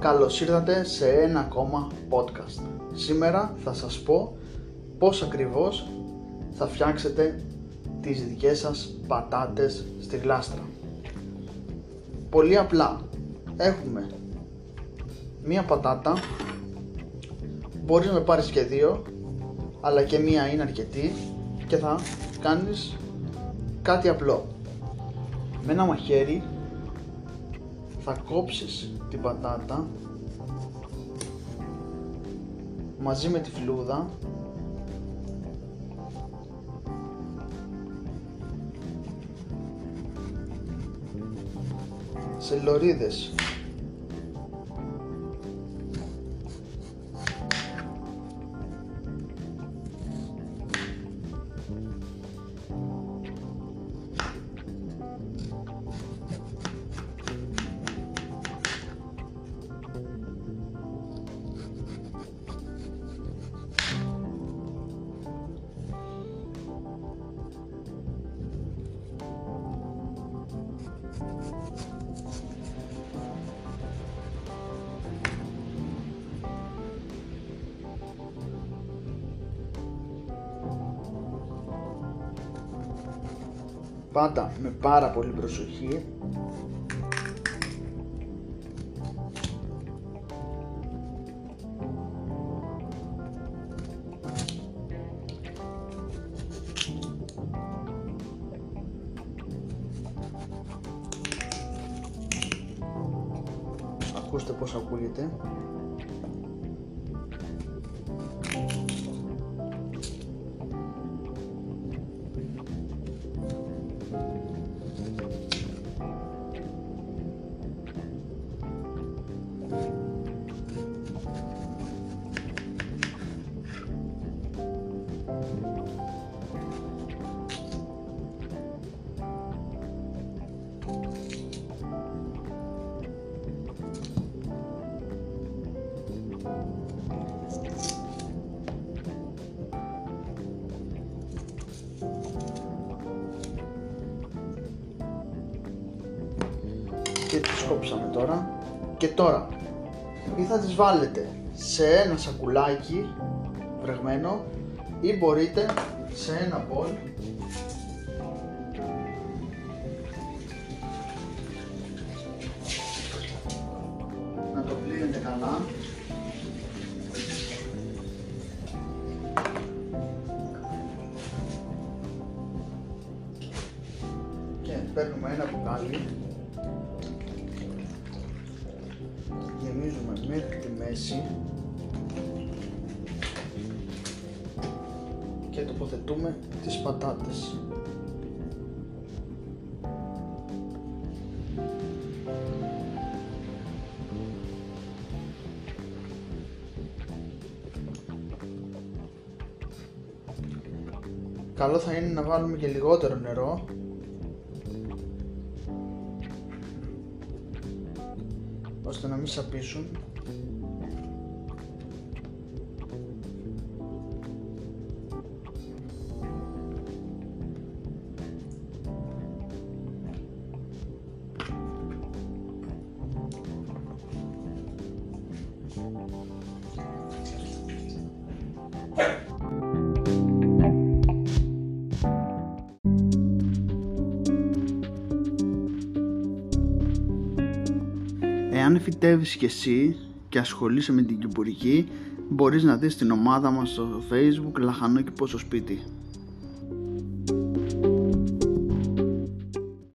Καλώς ήρθατε σε ένα ακόμα podcast. Σήμερα θα σας πω πώς ακριβώς θα φτιάξετε τις δικές σας πατάτες στη γλάστρα. Πολύ απλά. Έχουμε μία πατάτα, μπορείς να πάρεις και δύο, αλλά και μία είναι αρκετή και θα κάνεις κάτι απλό. Με ένα μαχαίρι θα κόψεις την πατάτα μαζί με τη φλούδα. Σε λωρίδες πάντα με πάρα πολύ προσοχή. Ακούστε πως ακούγεται και τις κόψαμε τώρα. Και τώρα ή θα τις βάλετε σε ένα σακουλάκι βρεγμένο ή μπορείτε σε ένα μπολ παίρνουμε ένα μπουκάλι. Γεμίζουμε μέχρι τη μέση. Και τοποθετούμε τις πατάτες. Καλό θα είναι να βάλουμε και λιγότερο νερό ώστε να μην σαπίσουν Εάν φυτεύεις και εσύ και ασχολείσαι με την κυπουρική, μπορείς να δεις την ομάδα μας στο facebook Λαχανό και στο σπίτι.